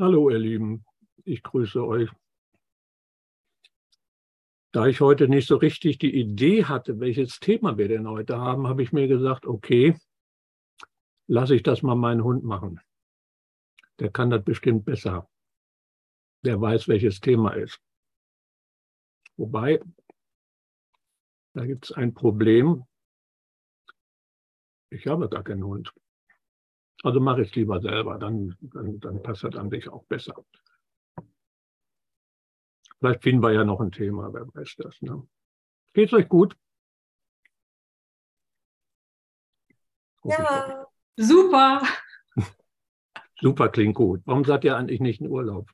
Hallo ihr Lieben, ich grüße euch. Da ich heute nicht so richtig die Idee hatte, welches Thema wir denn heute haben, habe ich mir gesagt, okay, lasse ich das mal meinen Hund machen. Der kann das bestimmt besser. Der weiß, welches Thema ist. Wobei, da gibt es ein Problem. Ich habe gar keinen Hund. Also mache ich es lieber selber, dann, dann, dann passt das an sich auch besser. Vielleicht finden wir ja noch ein Thema, wer weiß das. Ne? Geht's euch gut? Ja, super. Super klingt gut. Warum seid ihr eigentlich nicht in Urlaub?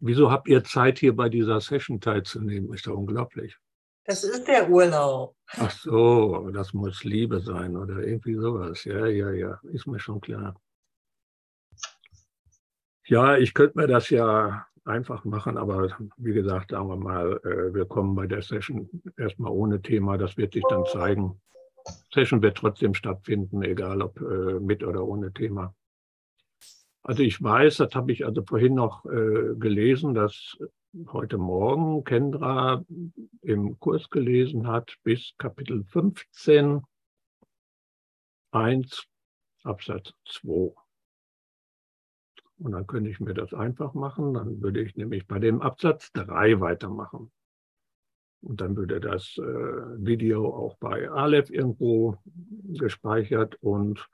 Wieso habt ihr Zeit, hier bei dieser Session teilzunehmen? Ist doch unglaublich. Das ist der Urlaub. Ach so, das muss Liebe sein oder irgendwie sowas. Ja, ja, ja, ist mir schon klar. Ja, ich könnte mir das ja einfach machen, aber wie gesagt, sagen wir mal, äh, wir kommen bei der Session erstmal ohne Thema, das wird sich dann zeigen. Session wird trotzdem stattfinden, egal ob äh, mit oder ohne Thema. Also ich weiß, das habe ich also vorhin noch äh, gelesen, dass heute Morgen Kendra im Kurs gelesen hat bis Kapitel 15, 1, Absatz 2. Und dann könnte ich mir das einfach machen. Dann würde ich nämlich bei dem Absatz 3 weitermachen. Und dann würde das äh, Video auch bei Aleph irgendwo gespeichert und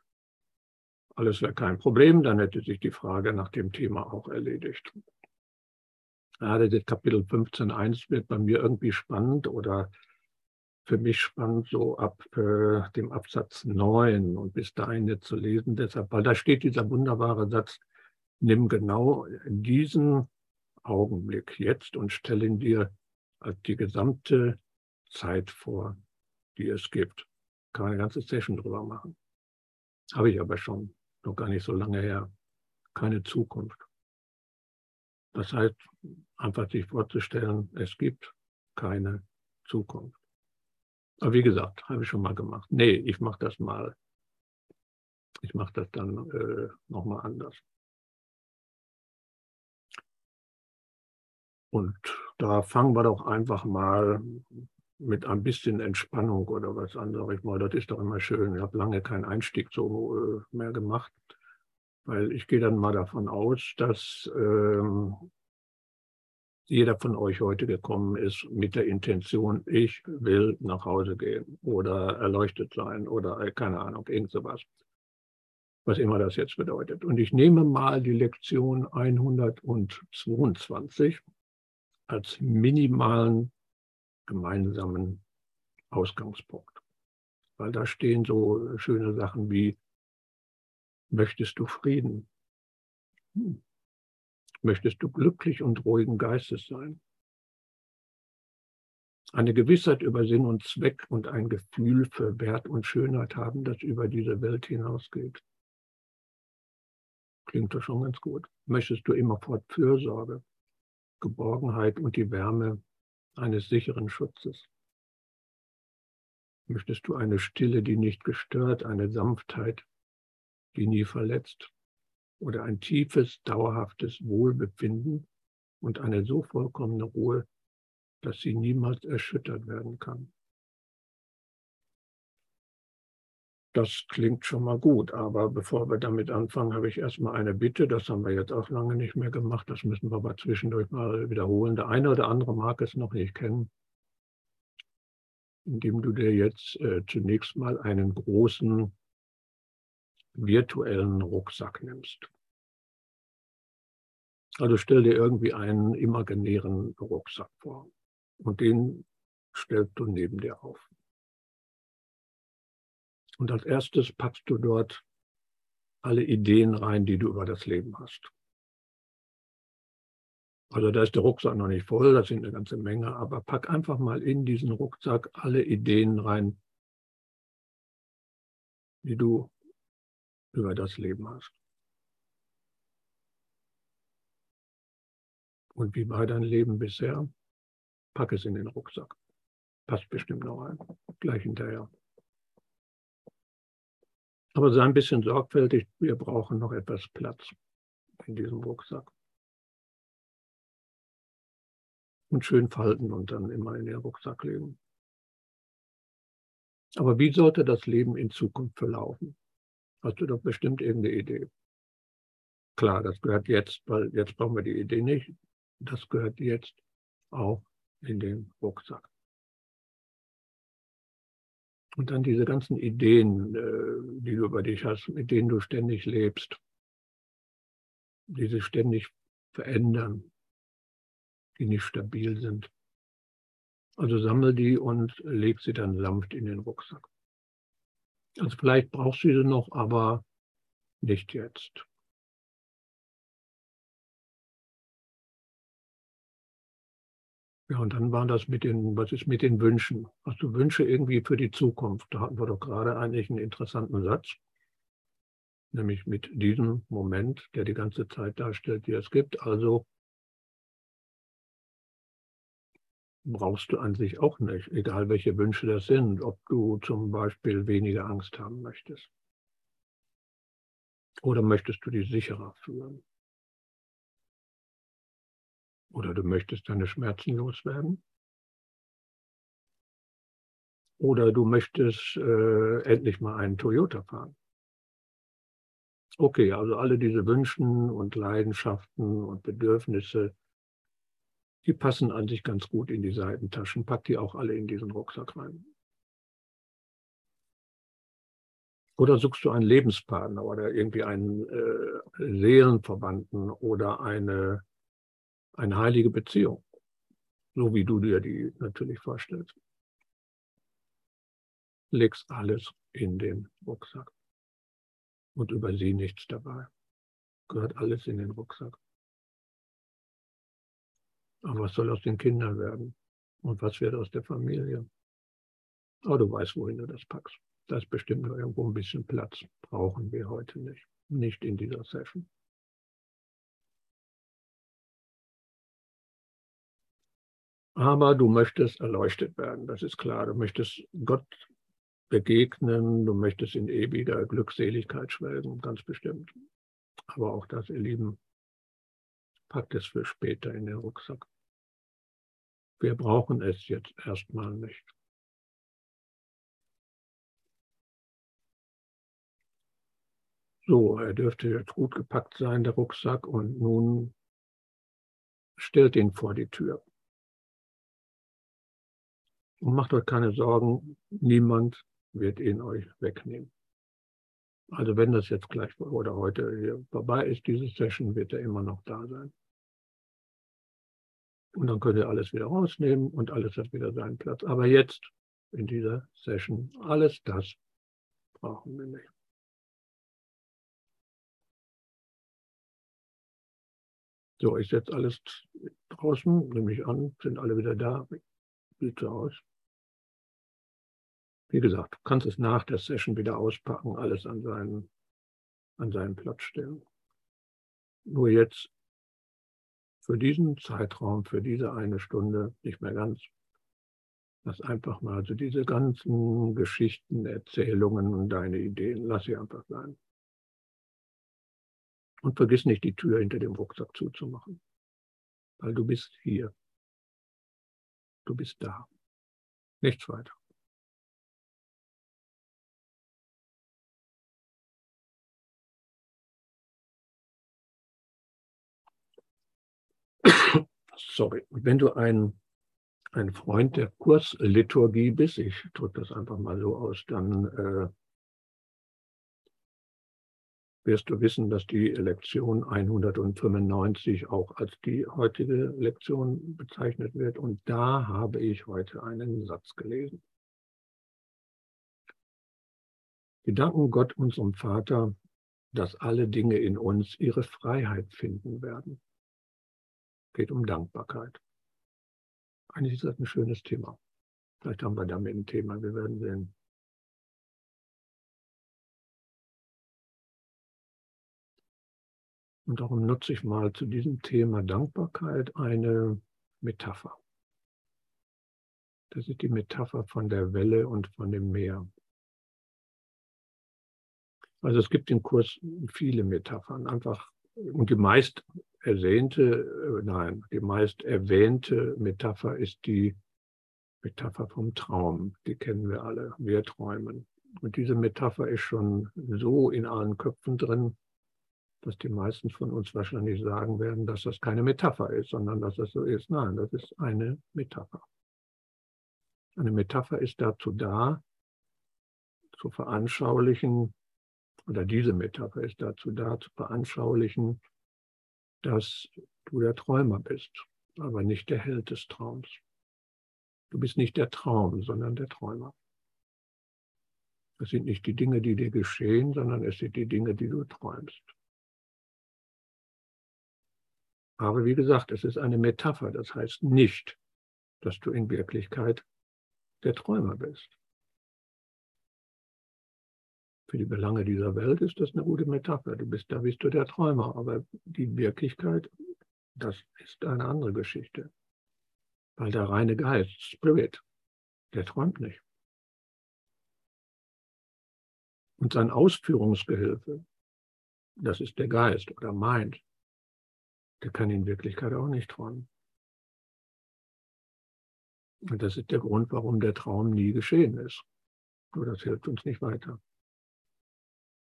alles wäre kein Problem. Dann hätte sich die Frage nach dem Thema auch erledigt. Gerade das Kapitel 15.1 wird bei mir irgendwie spannend oder für mich spannend so ab äh, dem Absatz 9 und bis dahin jetzt zu lesen. Deshalb, weil da steht dieser wunderbare Satz, nimm genau diesen Augenblick jetzt und stell ihn dir als die gesamte Zeit vor, die es gibt. Kann man eine ganze Session drüber machen. Habe ich aber schon, noch gar nicht so lange her. Keine Zukunft. Das heißt, einfach sich vorzustellen, es gibt keine Zukunft. Aber wie gesagt, habe ich schon mal gemacht. Nee, ich mache das mal. Ich mache das dann äh, nochmal anders. Und da fangen wir doch einfach mal mit ein bisschen Entspannung oder was anderes mal. Das ist doch immer schön. Ich habe lange keinen Einstieg so äh, mehr gemacht. Weil ich gehe dann mal davon aus, dass ähm, jeder von euch heute gekommen ist mit der Intention, ich will nach Hause gehen oder erleuchtet sein oder äh, keine Ahnung, irgend sowas. Was immer das jetzt bedeutet. Und ich nehme mal die Lektion 122 als minimalen gemeinsamen Ausgangspunkt. Weil da stehen so schöne Sachen wie Möchtest du Frieden? Hm. Möchtest du glücklich und ruhigen Geistes sein? Eine Gewissheit über Sinn und Zweck und ein Gefühl für Wert und Schönheit haben, das über diese Welt hinausgeht. Klingt doch schon ganz gut. Möchtest du immerfort Fürsorge, Geborgenheit und die Wärme eines sicheren Schutzes? Möchtest du eine Stille, die nicht gestört, eine Sanftheit, die nie verletzt, oder ein tiefes, dauerhaftes Wohlbefinden und eine so vollkommene Ruhe, dass sie niemals erschüttert werden kann. Das klingt schon mal gut, aber bevor wir damit anfangen, habe ich erstmal eine Bitte. Das haben wir jetzt auch lange nicht mehr gemacht. Das müssen wir aber zwischendurch mal wiederholen. Der eine oder andere mag es noch nicht kennen, indem du dir jetzt äh, zunächst mal einen großen virtuellen Rucksack nimmst. Also stell dir irgendwie einen imaginären Rucksack vor und den stellst du neben dir auf. Und als erstes packst du dort alle Ideen rein, die du über das Leben hast. Also da ist der Rucksack noch nicht voll, das sind eine ganze Menge, aber pack einfach mal in diesen Rucksack alle Ideen rein, die du über das Leben hast. Und wie war dein Leben bisher? Pack es in den Rucksack. Passt bestimmt noch ein. Gleich hinterher. Aber sei ein bisschen sorgfältig, wir brauchen noch etwas Platz in diesem Rucksack. Und schön falten und dann immer in den Rucksack legen. Aber wie sollte das Leben in Zukunft verlaufen? Hast du doch bestimmt irgendeine Idee. Klar, das gehört jetzt, weil jetzt brauchen wir die Idee nicht. Das gehört jetzt auch in den Rucksack. Und dann diese ganzen Ideen, äh, die du über dich hast, mit denen du ständig lebst, die sich ständig verändern, die nicht stabil sind. Also sammle die und leg sie dann sanft in den Rucksack. Also vielleicht brauchst du sie noch, aber nicht jetzt. Ja, und dann war das mit den, was ist mit den Wünschen? Hast du Wünsche irgendwie für die Zukunft? Da hatten wir doch gerade eigentlich einen interessanten Satz, nämlich mit diesem Moment, der die ganze Zeit darstellt, die es gibt. Also brauchst du an sich auch nicht, egal welche Wünsche das sind, ob du zum Beispiel weniger Angst haben möchtest. Oder möchtest du dich sicherer fühlen? Oder du möchtest deine Schmerzen loswerden. Oder du möchtest äh, endlich mal einen Toyota fahren. Okay, also alle diese Wünschen und Leidenschaften und Bedürfnisse, die passen an sich ganz gut in die Seitentaschen. Pack die auch alle in diesen Rucksack rein. Oder suchst du einen Lebenspartner oder irgendwie einen äh, Seelenverwandten oder eine eine heilige Beziehung, so wie du dir die natürlich vorstellst. Legst alles in den Rucksack und übersieh nichts dabei. Gehört alles in den Rucksack. Aber was soll aus den Kindern werden? Und was wird aus der Familie? Aber du weißt, wohin du das packst. Da ist bestimmt nur irgendwo ein bisschen Platz. Brauchen wir heute nicht. Nicht in dieser Session. Aber du möchtest erleuchtet werden, das ist klar. Du möchtest Gott begegnen, du möchtest in ewiger Glückseligkeit schwelgen, ganz bestimmt. Aber auch das, ihr Lieben, packt es für später in den Rucksack. Wir brauchen es jetzt erstmal nicht. So, er dürfte jetzt gut gepackt sein, der Rucksack, und nun stellt ihn vor die Tür. Und macht euch keine Sorgen, niemand wird ihn euch wegnehmen. Also wenn das jetzt gleich oder heute hier vorbei ist, diese Session, wird er immer noch da sein. Und dann könnt ihr alles wieder rausnehmen und alles hat wieder seinen Platz. Aber jetzt in dieser Session, alles das brauchen wir nicht. So, ich setze alles draußen, nehme ich an, sind alle wieder da. Sieht so aus. Wie gesagt, du kannst es nach der Session wieder auspacken, alles an seinen, an seinen Platz stellen. Nur jetzt für diesen Zeitraum, für diese eine Stunde, nicht mehr ganz, lass einfach mal, also diese ganzen Geschichten, Erzählungen und deine Ideen, lass sie einfach sein. Und vergiss nicht, die Tür hinter dem Rucksack zuzumachen, weil du bist hier. Du bist da. Nichts weiter. Sorry, wenn du ein, ein Freund der Kursliturgie bist, ich drücke das einfach mal so aus, dann äh, wirst du wissen, dass die Lektion 195 auch als die heutige Lektion bezeichnet wird. Und da habe ich heute einen Satz gelesen. Wir danken Gott, unserem Vater, dass alle Dinge in uns ihre Freiheit finden werden. Geht um Dankbarkeit. Eigentlich ist das ein schönes Thema. Vielleicht haben wir damit ein Thema, wir werden sehen. Und darum nutze ich mal zu diesem Thema Dankbarkeit eine Metapher. Das ist die Metapher von der Welle und von dem Meer. Also es gibt im Kurs viele Metaphern, einfach und die meist ersehnte, äh, nein, die meist erwähnte Metapher ist die Metapher vom Traum. Die kennen wir alle. Wir träumen. Und diese Metapher ist schon so in allen Köpfen drin, dass die meisten von uns wahrscheinlich sagen werden, dass das keine Metapher ist, sondern dass das so ist. Nein, das ist eine Metapher. Eine Metapher ist dazu da, zu veranschaulichen, oder diese Metapher ist dazu da, zu veranschaulichen, dass du der Träumer bist, aber nicht der Held des Traums. Du bist nicht der Traum, sondern der Träumer. Es sind nicht die Dinge, die dir geschehen, sondern es sind die Dinge, die du träumst. Aber wie gesagt, es ist eine Metapher. Das heißt nicht, dass du in Wirklichkeit der Träumer bist. Für die Belange dieser Welt ist das eine gute Metapher. Du bist, da bist du der Träumer. Aber die Wirklichkeit, das ist eine andere Geschichte. Weil der reine Geist, Spirit, der träumt nicht. Und sein Ausführungsgehilfe, das ist der Geist oder meint, der kann in Wirklichkeit auch nicht träumen. Und das ist der Grund, warum der Traum nie geschehen ist. Nur das hilft uns nicht weiter.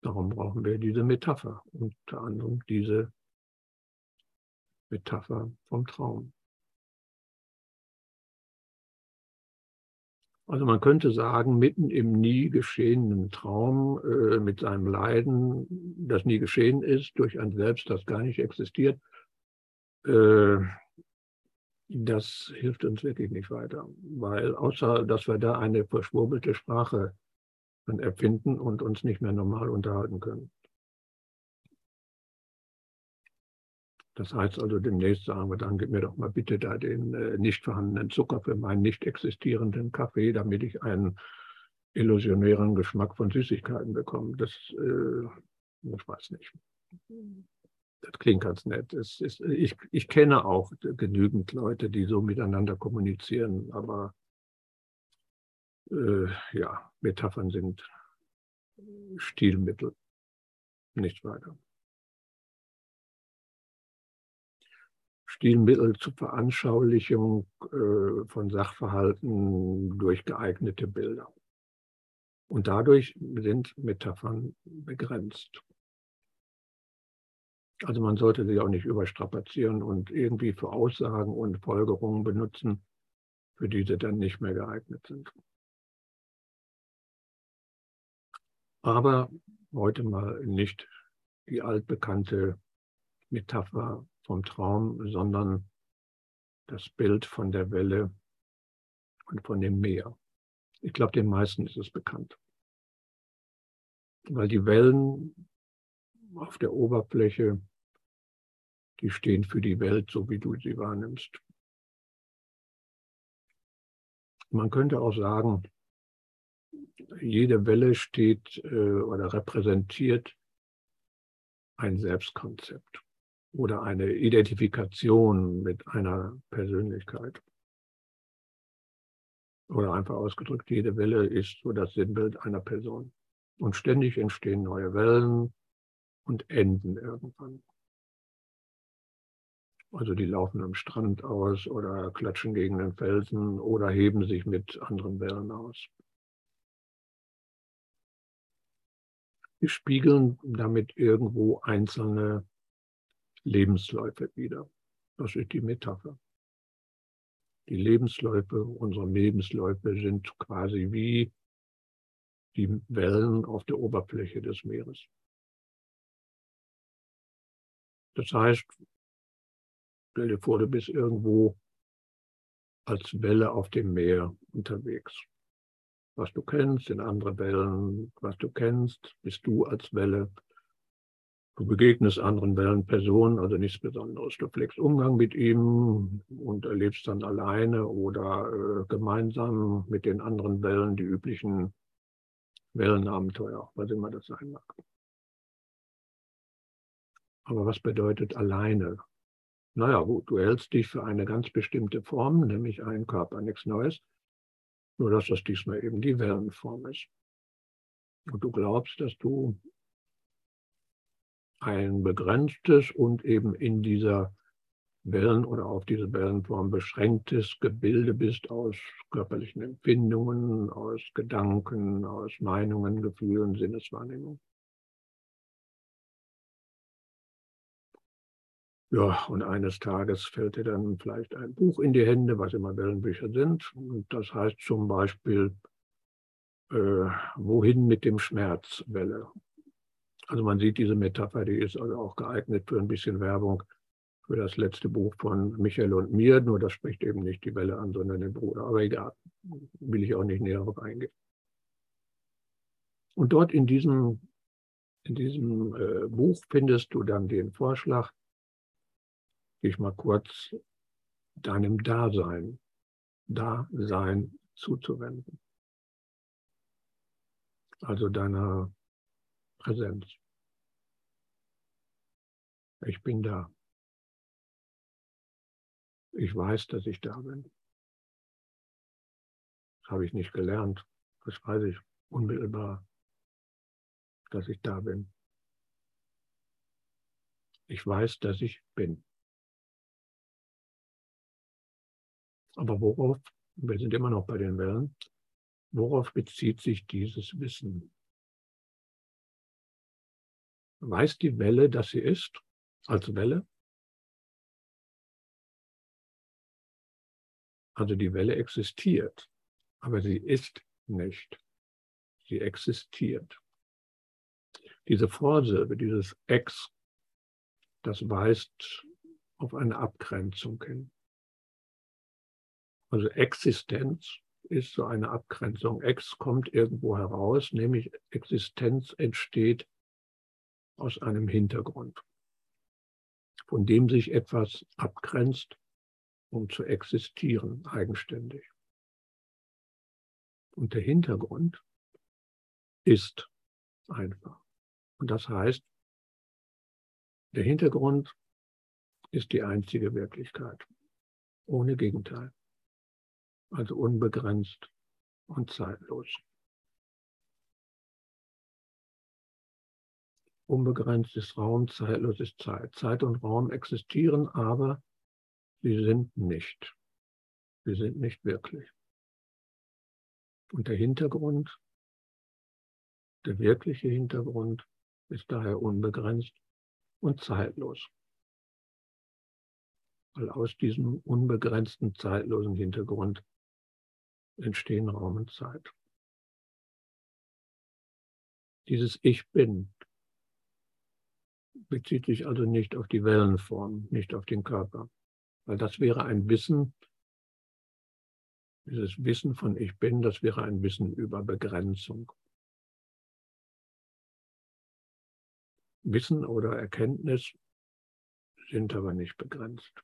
Darum brauchen wir diese Metapher, unter anderem diese Metapher vom Traum. Also man könnte sagen, mitten im nie geschehenen Traum äh, mit seinem Leiden, das nie geschehen ist, durch ein Selbst, das gar nicht existiert, äh, das hilft uns wirklich nicht weiter, weil außer dass wir da eine verschwurbelte Sprache dann erfinden und uns nicht mehr normal unterhalten können. Das heißt also, demnächst sagen wir dann, gib mir doch mal bitte da den äh, nicht vorhandenen Zucker für meinen nicht existierenden Kaffee, damit ich einen illusionären Geschmack von Süßigkeiten bekomme. Das, äh, ich weiß nicht das klingt ganz nett. Ist, ich, ich kenne auch genügend Leute, die so miteinander kommunizieren, aber äh, ja, Metaphern sind Stilmittel, nicht weiter. Stilmittel zur Veranschaulichung äh, von Sachverhalten durch geeignete Bilder. Und dadurch sind Metaphern begrenzt. Also man sollte sie auch nicht überstrapazieren und irgendwie für Aussagen und Folgerungen benutzen, für die sie dann nicht mehr geeignet sind. Aber heute mal nicht die altbekannte Metapher vom Traum, sondern das Bild von der Welle und von dem Meer. Ich glaube, den meisten ist es bekannt. Weil die Wellen auf der Oberfläche die stehen für die Welt, so wie du sie wahrnimmst. Man könnte auch sagen, jede Welle steht äh, oder repräsentiert ein Selbstkonzept oder eine Identifikation mit einer Persönlichkeit. Oder einfach ausgedrückt, jede Welle ist so das Sinnbild einer Person. Und ständig entstehen neue Wellen und enden irgendwann. Also die laufen am Strand aus oder klatschen gegen den Felsen oder heben sich mit anderen Wellen aus. Spiegeln damit irgendwo einzelne Lebensläufe wieder. Das ist die Metapher. Die Lebensläufe, unsere Lebensläufe sind quasi wie die Wellen auf der Oberfläche des Meeres. Das heißt, Stell dir vor, du bist irgendwo als Welle auf dem Meer unterwegs. Was du kennst, sind andere Wellen. Was du kennst, bist du als Welle. Du begegnest anderen Wellen, Personen, also nichts Besonderes. Du pflegst Umgang mit ihm und erlebst dann alleine oder äh, gemeinsam mit den anderen Wellen die üblichen Wellenabenteuer, was immer das sein mag. Aber was bedeutet alleine? Naja, gut, du hältst dich für eine ganz bestimmte Form, nämlich einen Körper, nichts Neues. Nur, dass das diesmal eben die Wellenform ist. Und du glaubst, dass du ein begrenztes und eben in dieser Wellen- oder auf diese Wellenform beschränktes Gebilde bist aus körperlichen Empfindungen, aus Gedanken, aus Meinungen, Gefühlen, Sinneswahrnehmung. Ja, und eines Tages fällt dir dann vielleicht ein Buch in die Hände, was immer Wellenbücher sind. Und das heißt zum Beispiel, äh, wohin mit dem Schmerzwelle. Also man sieht diese Metapher, die ist also auch geeignet für ein bisschen Werbung für das letzte Buch von Michael und mir, nur das spricht eben nicht die Welle an, sondern den Bruder. Aber egal, will ich auch nicht näher darauf eingehen. Und dort in diesem, in diesem äh, Buch findest du dann den Vorschlag, dich mal kurz deinem Dasein, Dasein zuzuwenden. Also deiner Präsenz. Ich bin da. Ich weiß, dass ich da bin. Das habe ich nicht gelernt. Das weiß ich unmittelbar, dass ich da bin. Ich weiß, dass ich bin. Aber worauf, wir sind immer noch bei den Wellen, worauf bezieht sich dieses Wissen? Weiß die Welle, dass sie ist, als Welle? Also die Welle existiert, aber sie ist nicht. Sie existiert. Diese Vorsilbe, dieses Ex, das weist auf eine Abgrenzung hin. Also Existenz ist so eine Abgrenzung. Ex kommt irgendwo heraus, nämlich Existenz entsteht aus einem Hintergrund, von dem sich etwas abgrenzt um zu existieren eigenständig. Und der Hintergrund ist einfach. Und das heißt, der Hintergrund ist die einzige Wirklichkeit, ohne Gegenteil, also unbegrenzt und zeitlos. Unbegrenzt ist Raum, zeitlos ist Zeit. Zeit und Raum existieren aber Sie sind nicht. Sie sind nicht wirklich. Und der Hintergrund, der wirkliche Hintergrund, ist daher unbegrenzt und zeitlos. Weil aus diesem unbegrenzten, zeitlosen Hintergrund entstehen Raum und Zeit. Dieses Ich bin bezieht sich also nicht auf die Wellenform, nicht auf den Körper. Weil das wäre ein Wissen, dieses Wissen von Ich bin, das wäre ein Wissen über Begrenzung. Wissen oder Erkenntnis sind aber nicht begrenzt.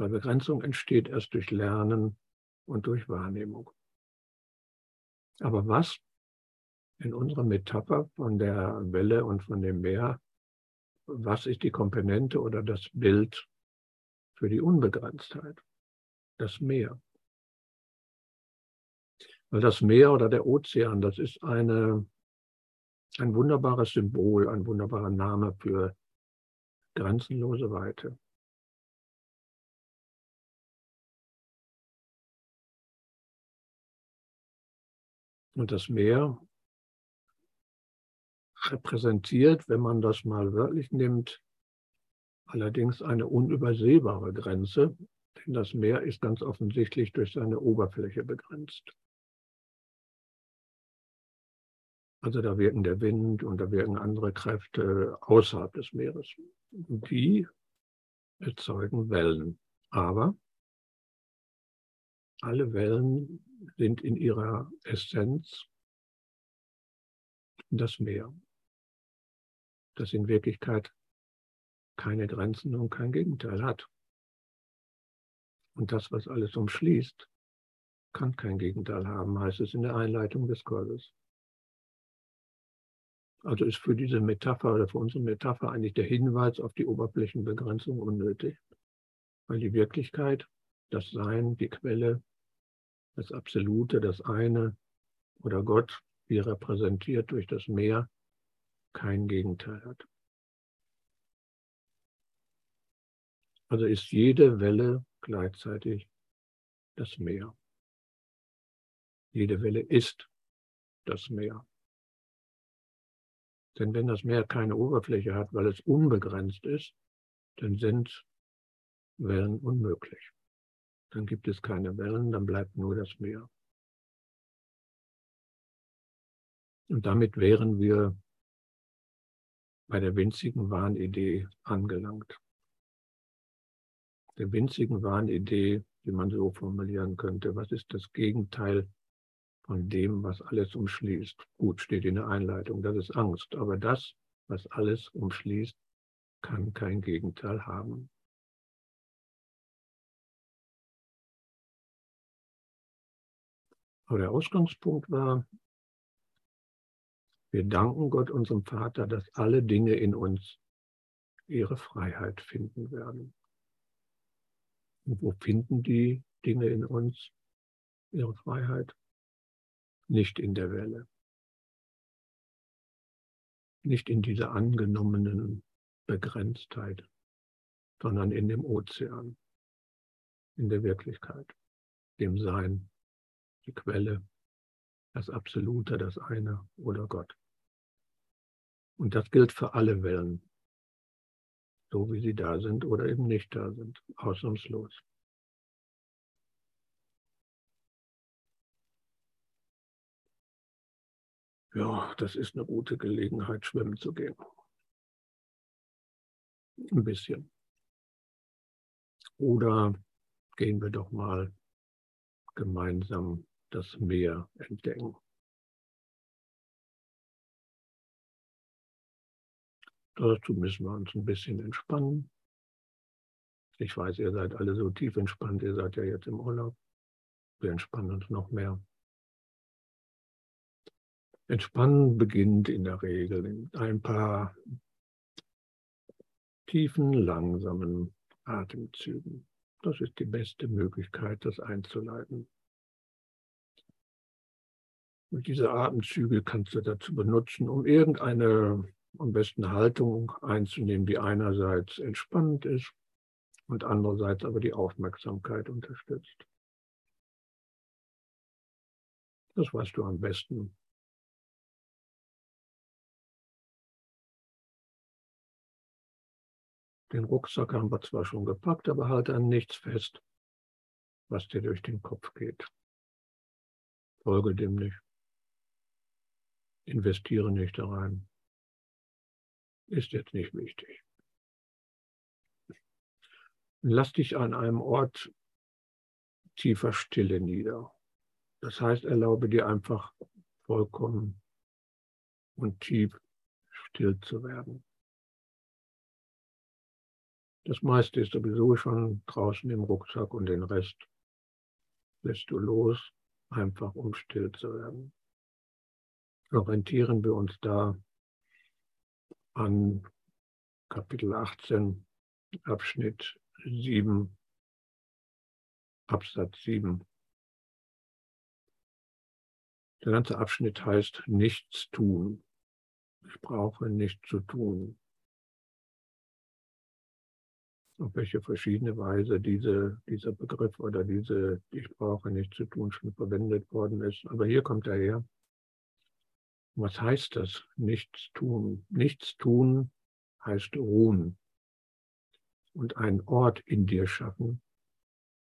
Weil Begrenzung entsteht erst durch Lernen und durch Wahrnehmung. Aber was in unserer Metapher von der Welle und von dem Meer was ist die Komponente oder das Bild für die Unbegrenztheit? Das Meer. Weil das Meer oder der Ozean, das ist eine, ein wunderbares Symbol, ein wunderbarer Name für grenzenlose Weite. Und das Meer repräsentiert, wenn man das mal wörtlich nimmt, allerdings eine unübersehbare Grenze, denn das Meer ist ganz offensichtlich durch seine Oberfläche begrenzt. Also da wirken der Wind und da wirken andere Kräfte außerhalb des Meeres. Die erzeugen Wellen. Aber alle Wellen sind in ihrer Essenz das Meer das in Wirklichkeit keine Grenzen und kein Gegenteil hat. Und das, was alles umschließt, kann kein Gegenteil haben, heißt es in der Einleitung des Kurses. Also ist für diese Metapher oder für unsere Metapher eigentlich der Hinweis auf die Oberflächenbegrenzung unnötig, weil die Wirklichkeit, das Sein, die Quelle, das Absolute, das eine oder Gott, wie repräsentiert durch das Meer, kein Gegenteil hat. Also ist jede Welle gleichzeitig das Meer. Jede Welle ist das Meer. Denn wenn das Meer keine Oberfläche hat, weil es unbegrenzt ist, dann sind Wellen unmöglich. Dann gibt es keine Wellen, dann bleibt nur das Meer. Und damit wären wir bei der winzigen Wahnidee angelangt. Der winzigen Wahnidee, die man so formulieren könnte. Was ist das Gegenteil von dem, was alles umschließt? Gut, steht in der Einleitung, das ist Angst. Aber das, was alles umschließt, kann kein Gegenteil haben. Aber der Ausgangspunkt war, wir danken Gott, unserem Vater, dass alle Dinge in uns ihre Freiheit finden werden. Und wo finden die Dinge in uns ihre Freiheit? Nicht in der Welle. Nicht in dieser angenommenen Begrenztheit, sondern in dem Ozean, in der Wirklichkeit, dem Sein, die Quelle, das Absolute, das eine oder Gott. Und das gilt für alle Wellen, so wie sie da sind oder eben nicht da sind, ausnahmslos. Ja, das ist eine gute Gelegenheit, schwimmen zu gehen. Ein bisschen. Oder gehen wir doch mal gemeinsam das Meer entdecken. Dazu müssen wir uns ein bisschen entspannen. Ich weiß, ihr seid alle so tief entspannt, ihr seid ja jetzt im Urlaub. Wir entspannen uns noch mehr. Entspannen beginnt in der Regel in ein paar tiefen, langsamen Atemzügen. Das ist die beste Möglichkeit, das einzuleiten. Und diese Atemzüge kannst du dazu benutzen, um irgendeine am besten Haltung einzunehmen, die einerseits entspannend ist und andererseits aber die Aufmerksamkeit unterstützt. Das weißt du am besten. Den Rucksack haben wir zwar schon gepackt, aber halt an nichts fest, was dir durch den Kopf geht. Folge dem nicht. Investiere nicht da rein ist jetzt nicht wichtig. Lass dich an einem Ort tiefer Stille nieder. Das heißt, erlaube dir einfach vollkommen und tief still zu werden. Das meiste ist sowieso schon draußen im Rucksack und den Rest lässt du los, einfach um still zu werden. Orientieren wir uns da an Kapitel 18, Abschnitt 7, Absatz 7. Der ganze Abschnitt heißt nichts tun. Ich brauche nichts zu tun. Auf welche verschiedene Weise diese, dieser Begriff oder diese Ich brauche nichts zu tun schon verwendet worden ist. Aber hier kommt er her. Was heißt das? Nichts tun. Nichts tun heißt ruhen und einen Ort in dir schaffen,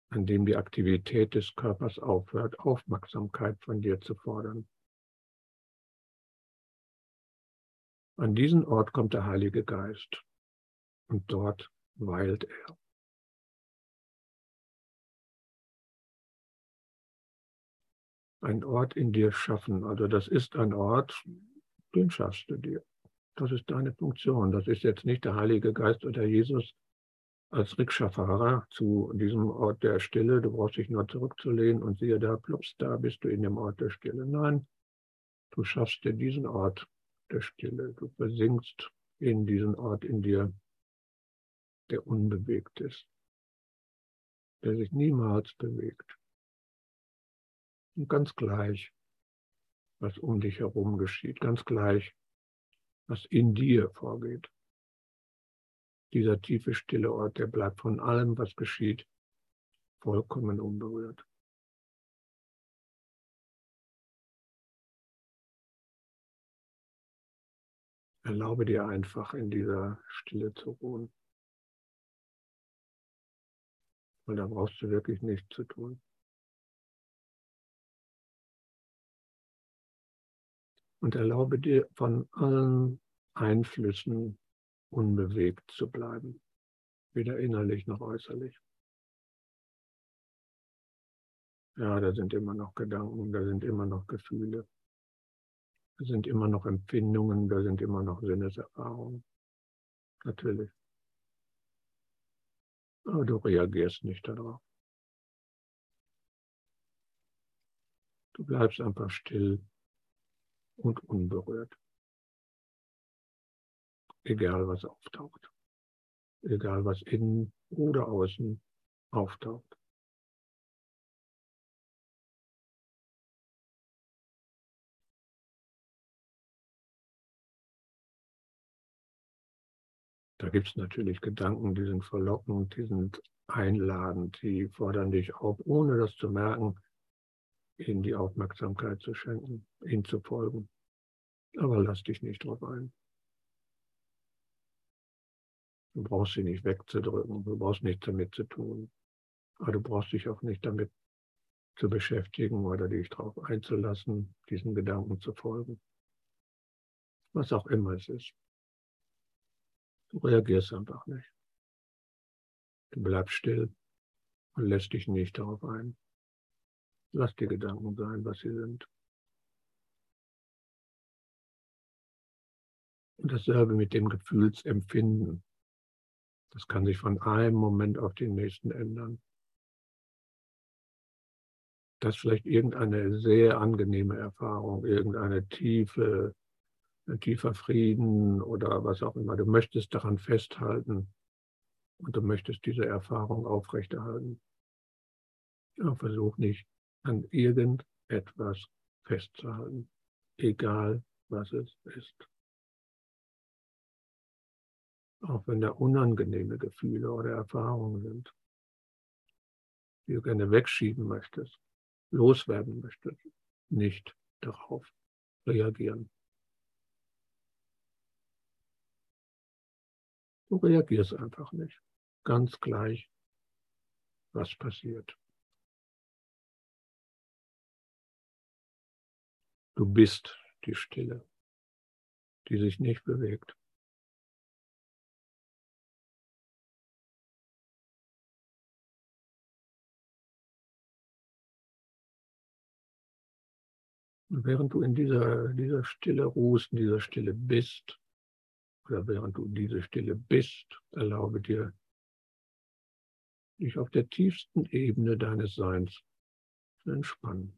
an dem die Aktivität des Körpers aufhört, Aufmerksamkeit von dir zu fordern. An diesen Ort kommt der Heilige Geist und dort weilt er. Ein Ort in dir schaffen. Also das ist ein Ort, den schaffst du dir. Das ist deine Funktion. Das ist jetzt nicht der Heilige Geist oder Jesus als Rikscha-Fahrer zu diesem Ort der Stille. Du brauchst dich nur zurückzulehnen und siehe da, plups, da bist du in dem Ort der Stille. Nein, du schaffst dir diesen Ort der Stille. Du versinkst in diesen Ort in dir, der unbewegt ist, der sich niemals bewegt. Und ganz gleich, was um dich herum geschieht, ganz gleich, was in dir vorgeht. Dieser tiefe, stille Ort, der bleibt von allem, was geschieht, vollkommen unberührt. Erlaube dir einfach in dieser Stille zu ruhen. Weil da brauchst du wirklich nichts zu tun. Und erlaube dir von allen Einflüssen unbewegt zu bleiben, weder innerlich noch äußerlich. Ja, da sind immer noch Gedanken, da sind immer noch Gefühle, da sind immer noch Empfindungen, da sind immer noch Sinneserfahrungen. Natürlich. Aber du reagierst nicht darauf. Du bleibst einfach still und unberührt. Egal was auftaucht. Egal was innen oder außen auftaucht. Da gibt es natürlich Gedanken, die sind verlockend, die sind einladend, die fordern dich auf, ohne das zu merken, ihnen die Aufmerksamkeit zu schenken, ihnen zu folgen. Aber lass dich nicht drauf ein. Du brauchst sie nicht wegzudrücken, du brauchst nichts damit zu tun. Aber du brauchst dich auch nicht damit zu beschäftigen oder dich darauf einzulassen, diesen Gedanken zu folgen. Was auch immer es ist. Du reagierst einfach nicht. Du bleibst still und lässt dich nicht darauf ein. Lass die Gedanken sein, was sie sind. Und dasselbe mit dem Gefühlsempfinden. Das kann sich von einem Moment auf den nächsten ändern. Das ist vielleicht irgendeine sehr angenehme Erfahrung, irgendeine tiefe ein tiefer Frieden oder was auch immer. Du möchtest daran festhalten und du möchtest diese Erfahrung aufrechterhalten. Ja, versuch nicht an irgendetwas festzuhalten, egal was es ist. Auch wenn da unangenehme Gefühle oder Erfahrungen sind, die du gerne wegschieben möchtest, loswerden möchtest, nicht darauf reagieren. Du reagierst einfach nicht. Ganz gleich, was passiert. Du bist die Stille, die sich nicht bewegt. Und während du in dieser, dieser Stille ruhst, in dieser Stille bist, oder während du diese Stille bist, erlaube dir, dich auf der tiefsten Ebene deines Seins zu entspannen.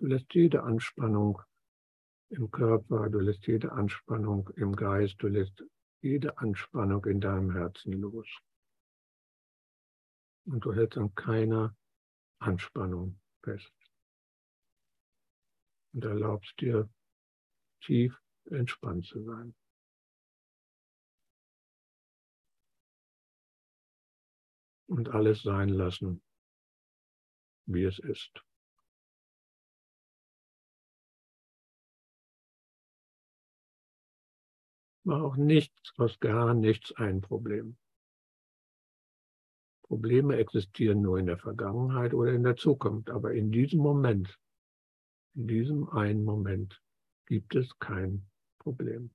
Du lässt jede Anspannung im Körper, du lässt jede Anspannung im Geist, du lässt jede Anspannung in deinem Herzen los. Und du hältst an keiner Anspannung fest und erlaubst dir tief entspannt zu sein. Und alles sein lassen, wie es ist. War auch nichts aus gar nichts ein Problem. Probleme existieren nur in der Vergangenheit oder in der Zukunft, aber in diesem Moment in diesem einen Moment gibt es kein Problem.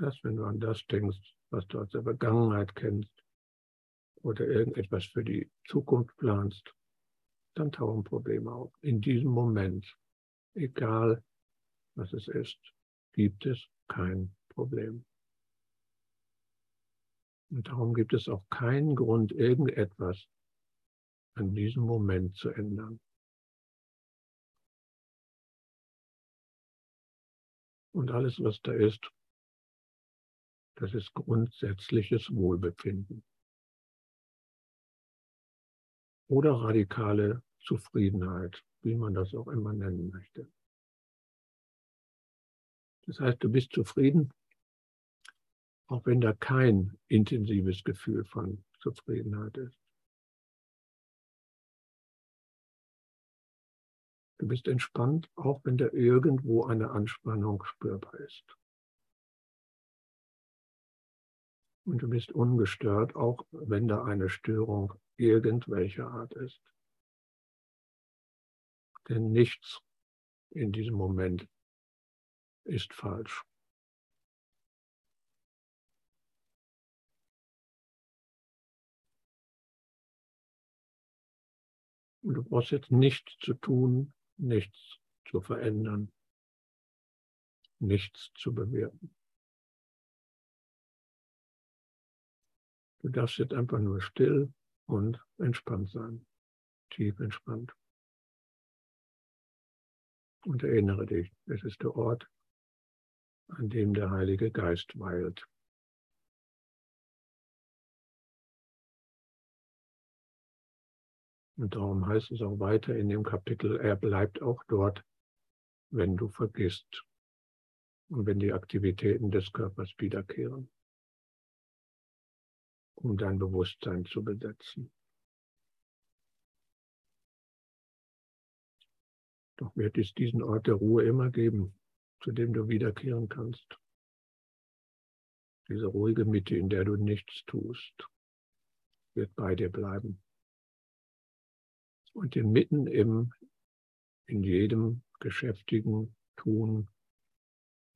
Erst wenn du an das denkst, was du aus der Vergangenheit kennst oder irgendetwas für die Zukunft planst, dann tauchen Probleme auf. In diesem Moment, egal was es ist, gibt es kein Problem. Und darum gibt es auch keinen Grund, irgendetwas an diesem Moment zu ändern. Und alles, was da ist, das ist grundsätzliches Wohlbefinden. oder radikale Zufriedenheit, wie man das auch immer nennen möchte. Das heißt, du bist zufrieden, auch wenn da kein intensives Gefühl von Zufriedenheit ist. Du bist entspannt, auch wenn da irgendwo eine Anspannung spürbar ist. Und du bist ungestört, auch wenn da eine Störung irgendwelcher Art ist. Denn nichts in diesem Moment ist falsch. Du brauchst jetzt nichts zu tun, nichts zu verändern, nichts zu bewerten. Du darfst jetzt einfach nur still und entspannt sein, tief entspannt. Und erinnere dich, es ist der Ort, an dem der Heilige Geist weilt. Und darum heißt es auch weiter in dem Kapitel, er bleibt auch dort, wenn du vergisst und wenn die Aktivitäten des Körpers wiederkehren, um dein Bewusstsein zu besetzen. Doch wird es diesen Ort der Ruhe immer geben, zu dem du wiederkehren kannst. Diese ruhige Mitte, in der du nichts tust, wird bei dir bleiben und dir mitten im, in jedem geschäftigen Tun,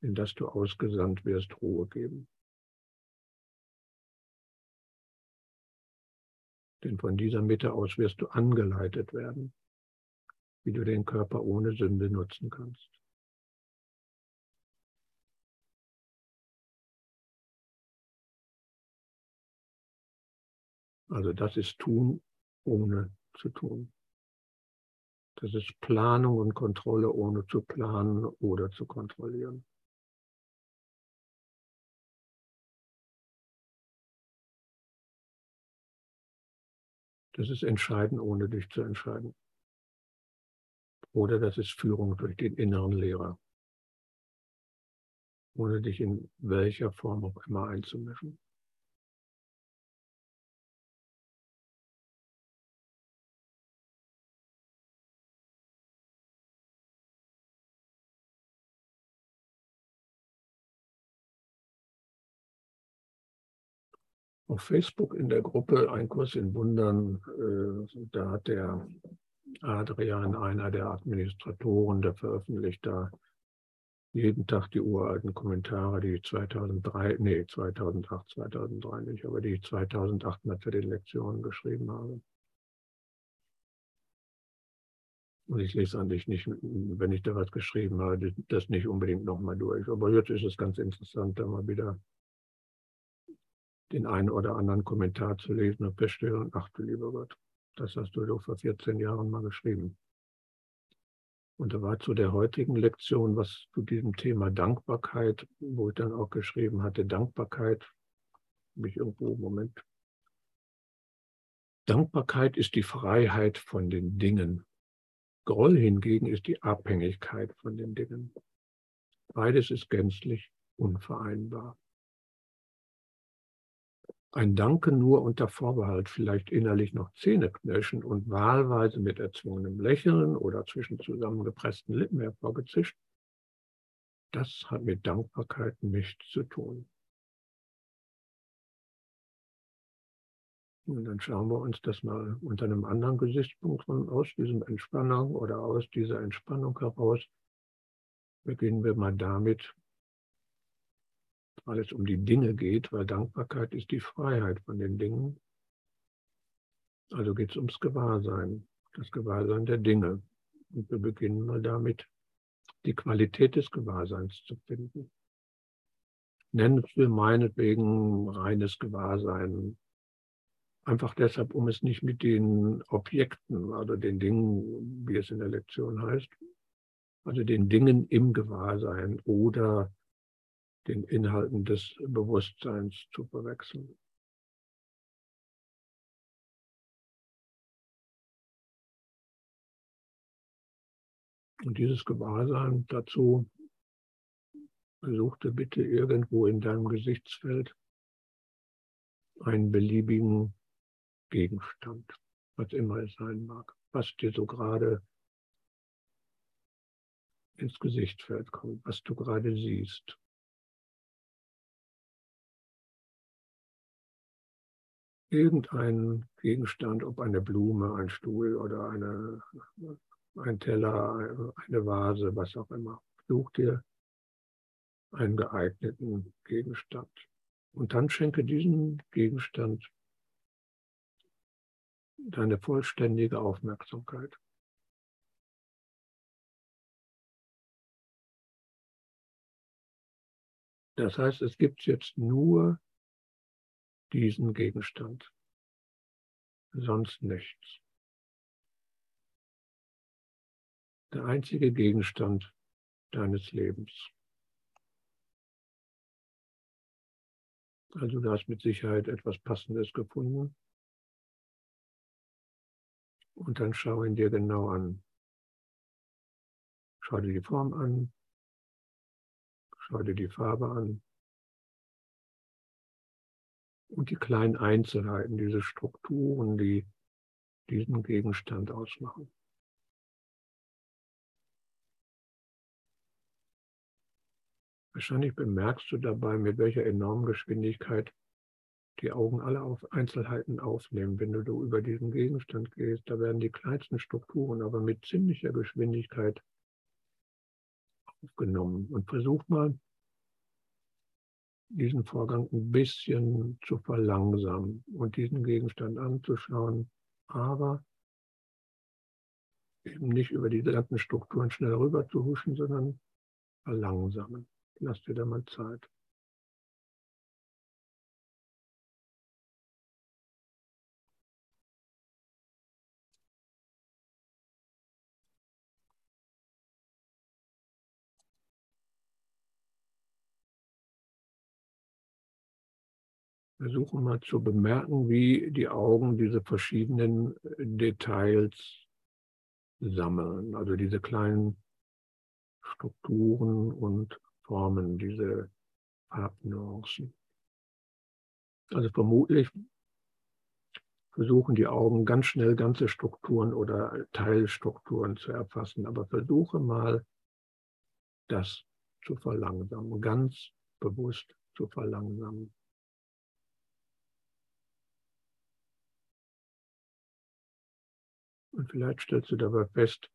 in das du ausgesandt wirst, Ruhe geben. Denn von dieser Mitte aus wirst du angeleitet werden, wie du den Körper ohne Sünde nutzen kannst. Also das ist tun, ohne zu tun. Das ist Planung und Kontrolle, ohne zu planen oder zu kontrollieren. Das ist Entscheiden, ohne dich zu entscheiden. Oder das ist Führung durch den inneren Lehrer, ohne dich in welcher Form auch immer einzumischen. Auf Facebook in der Gruppe Ein Kurs in Wundern, äh, da hat der Adrian, einer der Administratoren, der veröffentlicht da jeden Tag die uralten Kommentare, die 2003, nee, 2008, 2003 nicht, aber die 2008 mal für die Lektionen geschrieben habe. Und ich lese an dich nicht, wenn ich da was geschrieben habe, das nicht unbedingt nochmal durch. Aber jetzt ist es ganz interessant, da mal wieder den einen oder anderen Kommentar zu lesen und feststellen, ach du lieber Gott, das hast du doch vor 14 Jahren mal geschrieben. Und da war zu der heutigen Lektion, was zu diesem Thema Dankbarkeit, wo ich dann auch geschrieben hatte, Dankbarkeit, mich irgendwo, Moment. Dankbarkeit ist die Freiheit von den Dingen. Groll hingegen ist die Abhängigkeit von den Dingen. Beides ist gänzlich unvereinbar. Ein Danke nur unter Vorbehalt, vielleicht innerlich noch Zähne knirschen und wahlweise mit erzwungenem Lächeln oder zwischen zusammengepressten Lippen hervorgezischt, das hat mit Dankbarkeit nichts zu tun. Und dann schauen wir uns das mal unter einem anderen Gesichtspunkt von aus diesem Entspannung oder aus dieser Entspannung heraus. Beginnen wir mal damit, weil es um die Dinge geht, weil Dankbarkeit ist die Freiheit von den Dingen. Also geht es ums Gewahrsein, das Gewahrsein der Dinge. Und wir beginnen mal damit, die Qualität des Gewahrseins zu finden. Nennen wir meinetwegen reines Gewahrsein. Einfach deshalb, um es nicht mit den Objekten oder den Dingen, wie es in der Lektion heißt, also den Dingen im Gewahrsein oder den Inhalten des Bewusstseins zu verwechseln. Und dieses Gewahrsein dazu suchte bitte irgendwo in deinem Gesichtsfeld einen beliebigen Gegenstand, was immer es sein mag, was dir so gerade ins Gesicht fällt kommt, was du gerade siehst. Irgendein Gegenstand, ob eine Blume, ein Stuhl oder eine, ein Teller, eine Vase, was auch immer. Such dir einen geeigneten Gegenstand. Und dann schenke diesen Gegenstand deine vollständige Aufmerksamkeit. Das heißt, es gibt jetzt nur diesen Gegenstand, sonst nichts. Der einzige Gegenstand deines Lebens. Also du hast mit Sicherheit etwas Passendes gefunden. Und dann schau ihn dir genau an. Schau dir die Form an. Schau dir die Farbe an. Und die kleinen Einzelheiten, diese Strukturen, die diesen Gegenstand ausmachen. Wahrscheinlich bemerkst du dabei, mit welcher enormen Geschwindigkeit die Augen alle auf Einzelheiten aufnehmen. Wenn du über diesen Gegenstand gehst, da werden die kleinsten Strukturen aber mit ziemlicher Geschwindigkeit aufgenommen. Und versuch mal, diesen Vorgang ein bisschen zu verlangsamen und diesen Gegenstand anzuschauen, aber eben nicht über diese ganzen Strukturen schnell rüber zu huschen, sondern verlangsamen. Lass dir da mal Zeit. Versuchen mal zu bemerken, wie die Augen diese verschiedenen äh, Details sammeln, also diese kleinen Strukturen und Formen, diese Farbnuancen. Also vermutlich versuchen die Augen ganz schnell ganze Strukturen oder Teilstrukturen zu erfassen, aber versuche mal, das zu verlangsamen, ganz bewusst zu verlangsamen. Und vielleicht stellst du dabei fest,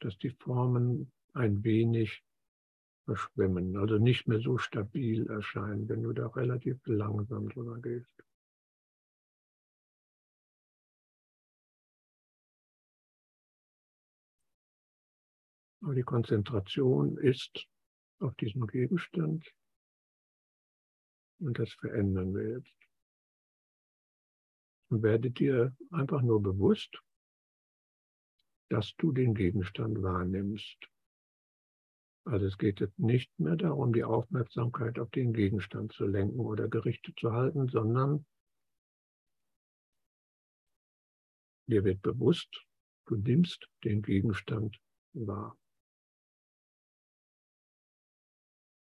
dass die Formen ein wenig verschwimmen, also nicht mehr so stabil erscheinen, wenn du da relativ langsam drüber gehst. Aber die Konzentration ist auf diesem Gegenstand und das verändern wir jetzt. Und werde dir einfach nur bewusst, dass du den Gegenstand wahrnimmst. Also es geht jetzt nicht mehr darum, die Aufmerksamkeit auf den Gegenstand zu lenken oder gerichtet zu halten, sondern dir wird bewusst, du nimmst den Gegenstand wahr.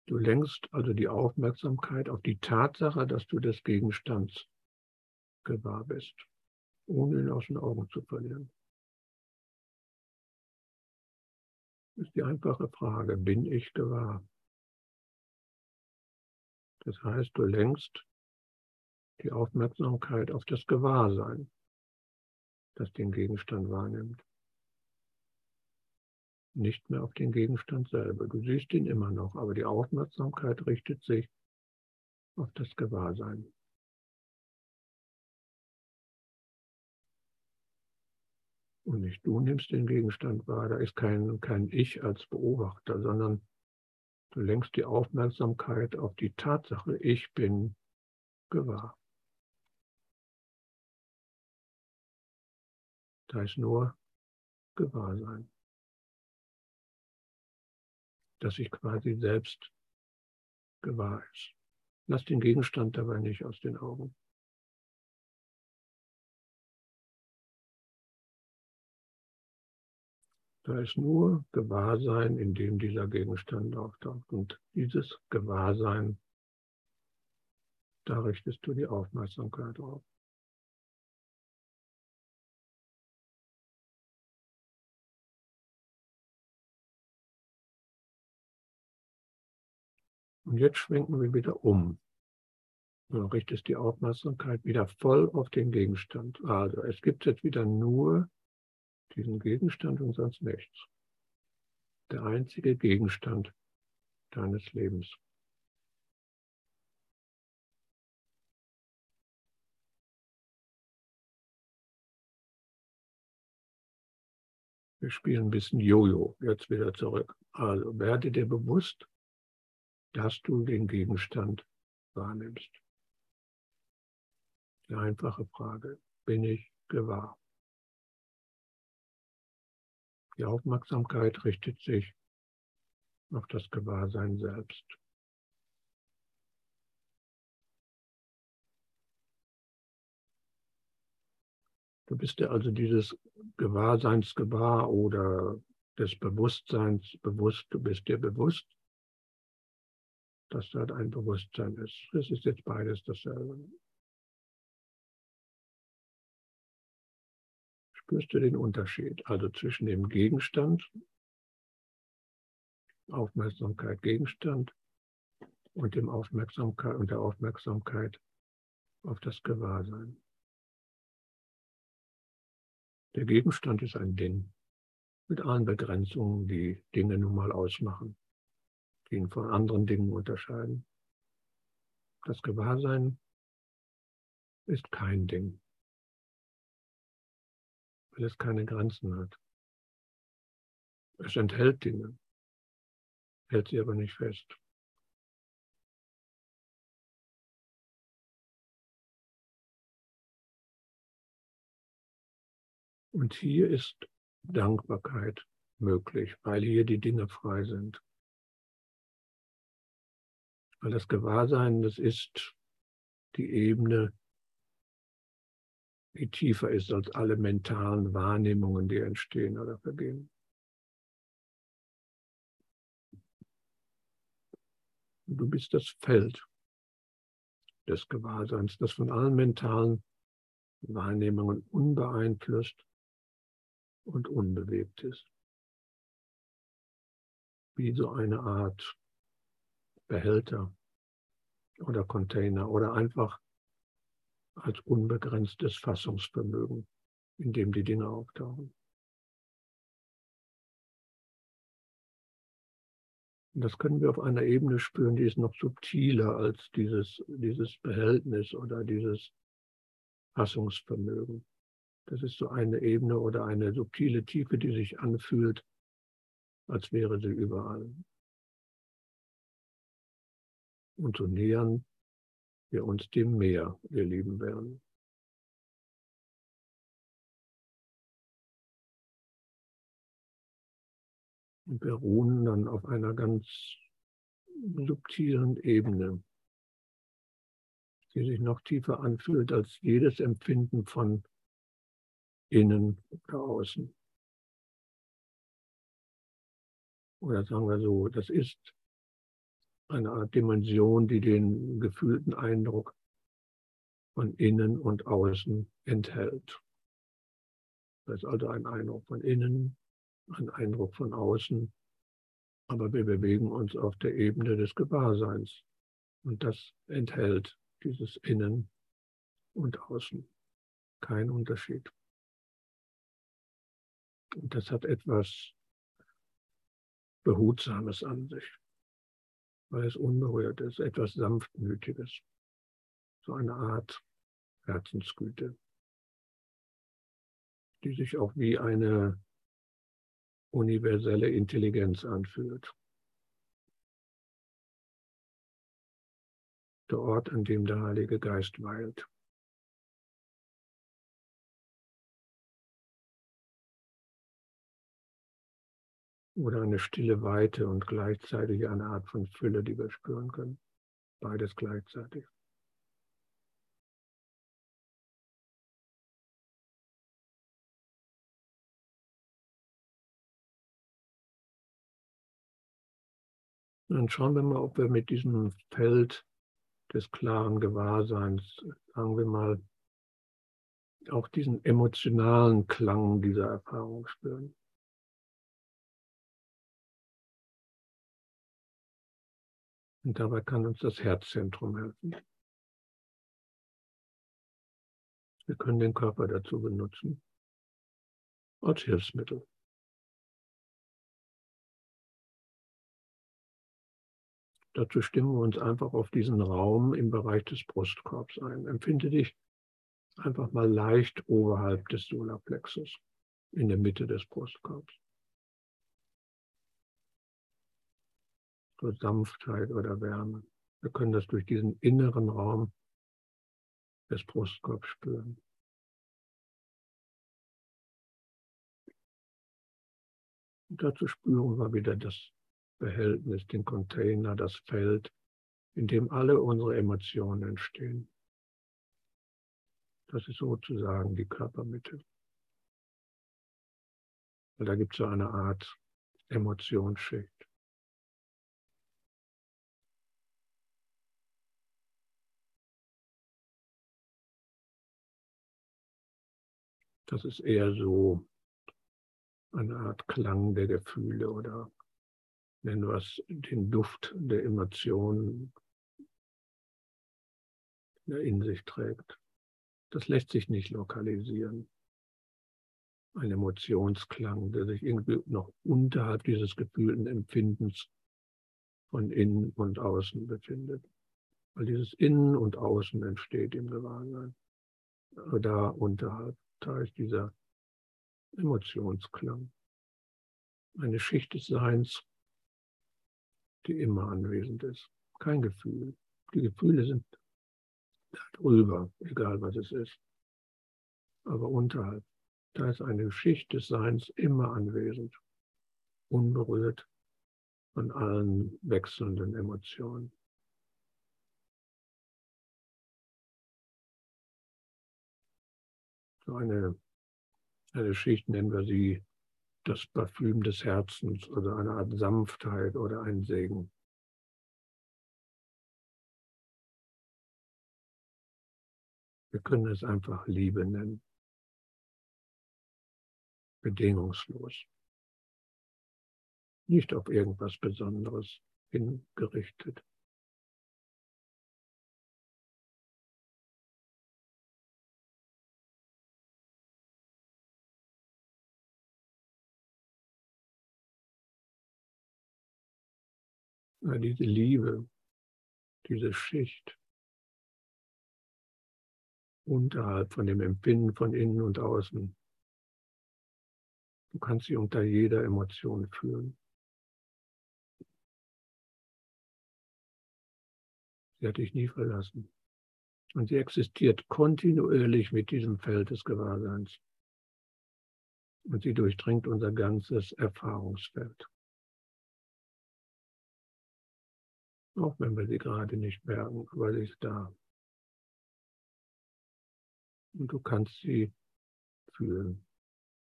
Du lenkst also die Aufmerksamkeit auf die Tatsache, dass du des Gegenstands gewahr bist, ohne ihn aus den Augen zu verlieren. Ist die einfache Frage, bin ich gewahr? Das heißt, du lenkst die Aufmerksamkeit auf das Gewahrsein, das den Gegenstand wahrnimmt. Nicht mehr auf den Gegenstand selber. Du siehst ihn immer noch, aber die Aufmerksamkeit richtet sich auf das Gewahrsein. Und nicht du nimmst den Gegenstand wahr, da ist kein, kein Ich als Beobachter, sondern du lenkst die Aufmerksamkeit auf die Tatsache, ich bin gewahr. Da ist nur Gewahrsein. Dass sich quasi selbst gewahr ist. Lass den Gegenstand dabei nicht aus den Augen. Da ist nur Gewahrsein, in dem dieser Gegenstand auftaucht. Und dieses Gewahrsein, da richtest du die Aufmerksamkeit auf. Und jetzt schwenken wir wieder um. Du richtest die Aufmerksamkeit wieder voll auf den Gegenstand. Also es gibt jetzt wieder nur diesen Gegenstand und sonst nichts. Der einzige Gegenstand deines Lebens. Wir spielen ein bisschen Jojo, jetzt wieder zurück. Also werde dir bewusst, dass du den Gegenstand wahrnimmst. Die einfache Frage, bin ich gewahr? Die Aufmerksamkeit richtet sich auf das Gewahrsein selbst. Du bist dir also dieses Gewahrseins gewahr oder des Bewusstseins bewusst. Du bist dir bewusst, dass dort ein Bewusstsein ist. Es ist jetzt beides dasselbe. Spürst du den Unterschied? Also zwischen dem Gegenstand, Aufmerksamkeit, Gegenstand und dem Aufmerksamkeit und der Aufmerksamkeit auf das Gewahrsein. Der Gegenstand ist ein Ding mit allen Begrenzungen, die Dinge nun mal ausmachen die ihn von anderen Dingen unterscheiden. Das Gewahrsein ist kein Ding, weil es keine Grenzen hat. Es enthält Dinge, hält sie aber nicht fest. Und hier ist Dankbarkeit möglich, weil hier die Dinge frei sind. Weil das Gewahrsein, das ist die Ebene, die tiefer ist als alle mentalen Wahrnehmungen, die entstehen oder vergehen. Du bist das Feld des Gewahrseins, das von allen mentalen Wahrnehmungen unbeeinflusst und unbewegt ist. Wie so eine Art Behälter oder Container oder einfach als unbegrenztes Fassungsvermögen, in dem die Dinge auftauchen. Und das können wir auf einer Ebene spüren, die ist noch subtiler als dieses, dieses Behältnis oder dieses Fassungsvermögen. Das ist so eine Ebene oder eine subtile Tiefe, die sich anfühlt, als wäre sie überall. Und so nähern wir uns dem Meer, wir lieben werden. Und wir ruhen dann auf einer ganz subtilen Ebene, die sich noch tiefer anfühlt als jedes Empfinden von innen oder außen. Oder sagen wir so, das ist eine Art Dimension, die den gefühlten Eindruck von innen und außen enthält. Das ist also ein Eindruck von innen, ein Eindruck von außen, aber wir bewegen uns auf der Ebene des Gewahrseins und das enthält dieses Innen und Außen. Kein Unterschied. Und das hat etwas Behutsames an sich weil es unberührt ist, etwas Sanftmütiges, so eine Art Herzensgüte, die sich auch wie eine universelle Intelligenz anfühlt. Der Ort, an dem der Heilige Geist weilt. oder eine stille Weite und gleichzeitig eine Art von Fülle, die wir spüren können. Beides gleichzeitig. Dann schauen wir mal, ob wir mit diesem Feld des klaren Gewahrseins, sagen wir mal, auch diesen emotionalen Klang dieser Erfahrung spüren. Und dabei kann uns das Herzzentrum helfen. Wir können den Körper dazu benutzen, als Hilfsmittel. Dazu stimmen wir uns einfach auf diesen Raum im Bereich des Brustkorbs ein. Empfinde dich einfach mal leicht oberhalb des Solarplexus, in der Mitte des Brustkorbs. So Sanftheit oder Wärme. Wir können das durch diesen inneren Raum des Brustkorbs spüren. Und dazu spüren wir wieder das Behältnis, den Container, das Feld, in dem alle unsere Emotionen entstehen. Das ist sozusagen die Körpermitte. Weil da gibt es so eine Art Emotionsschicht. Das ist eher so eine Art Klang der Gefühle oder nennen wir es den Duft der Emotionen, der in sich trägt. Das lässt sich nicht lokalisieren. Ein Emotionsklang, der sich irgendwie noch unterhalb dieses gefühlten Empfindens von innen und außen befindet. Weil dieses Innen und Außen entsteht im Gewahrsein. Da unterhalb, ist dieser Emotionsklang. Eine Schicht des Seins, die immer anwesend ist. Kein Gefühl. Die Gefühle sind darüber, egal was es ist. Aber unterhalb, da ist eine Schicht des Seins immer anwesend, unberührt von allen wechselnden Emotionen. Eine, eine Schicht nennen wir sie das Parfüm des Herzens oder eine Art Sanftheit oder ein Segen. Wir können es einfach Liebe nennen. Bedingungslos. Nicht auf irgendwas Besonderes hingerichtet. Diese Liebe, diese Schicht unterhalb von dem Empfinden von innen und außen. Du kannst sie unter jeder Emotion fühlen. Sie hat dich nie verlassen. Und sie existiert kontinuierlich mit diesem Feld des Gewahrseins. Und sie durchdringt unser ganzes Erfahrungsfeld. Auch wenn wir sie gerade nicht merken, aber sie ist da. Und du kannst sie fühlen.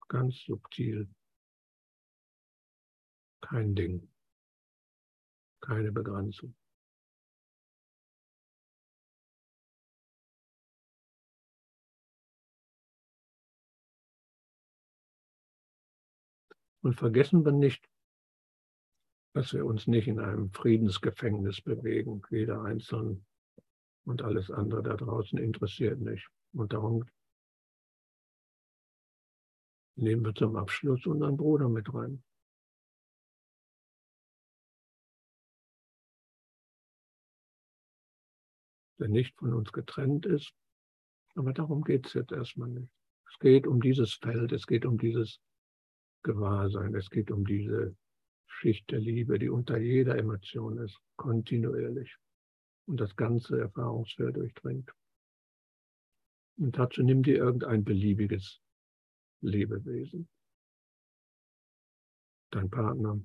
Ganz subtil. Kein Ding. Keine Begrenzung. Und vergessen wir nicht, dass wir uns nicht in einem Friedensgefängnis bewegen, jeder Einzelne und alles andere da draußen interessiert nicht. Und darum nehmen wir zum Abschluss unseren Bruder mit rein. Der nicht von uns getrennt ist. Aber darum geht es jetzt erstmal nicht. Es geht um dieses Feld, es geht um dieses Gewahrsein, es geht um diese Schicht der Liebe, die unter jeder Emotion ist, kontinuierlich und das ganze Erfahrungsfeld durchdringt. Und dazu nimm dir irgendein beliebiges Lebewesen. Dein Partner,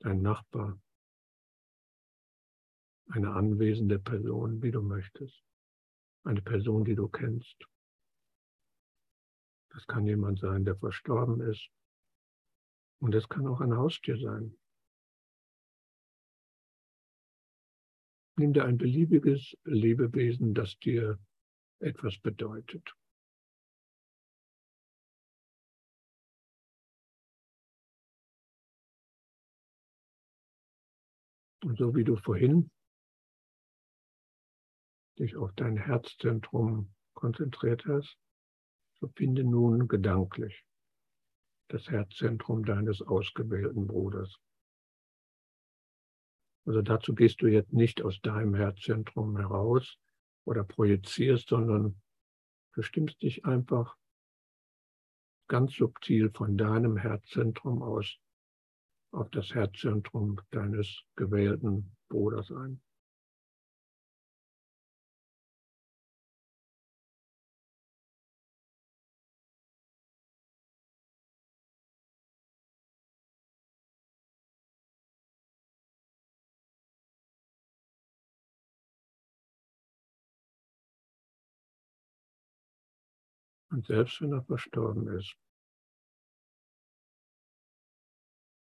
dein Nachbar, eine anwesende Person, wie du möchtest. Eine Person, die du kennst. Das kann jemand sein, der verstorben ist. Und es kann auch ein Haustier sein. Nimm dir ein beliebiges Lebewesen, das dir etwas bedeutet. Und so wie du vorhin dich auf dein Herzzentrum konzentriert hast, so finde nun gedanklich das Herzzentrum deines ausgewählten Bruders. Also dazu gehst du jetzt nicht aus deinem Herzzentrum heraus oder projizierst, sondern bestimmst dich einfach ganz subtil von deinem Herzzentrum aus auf das Herzzentrum deines gewählten Bruders ein. Und selbst wenn er verstorben ist,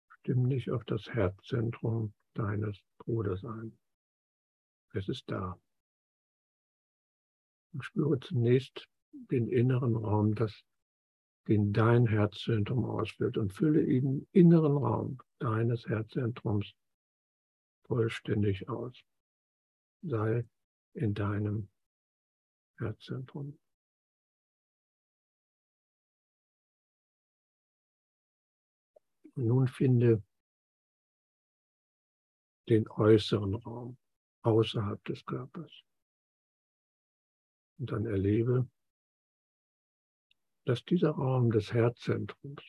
stimm nicht auf das Herzzentrum deines Bruders ein. Es ist da. Und spüre zunächst den inneren Raum, das, den dein Herzzentrum ausfüllt und fülle den inneren Raum deines Herzzentrums vollständig aus. Sei in deinem Herzzentrum. Und nun finde den äußeren Raum außerhalb des Körpers. Und dann erlebe, dass dieser Raum des Herzzentrums,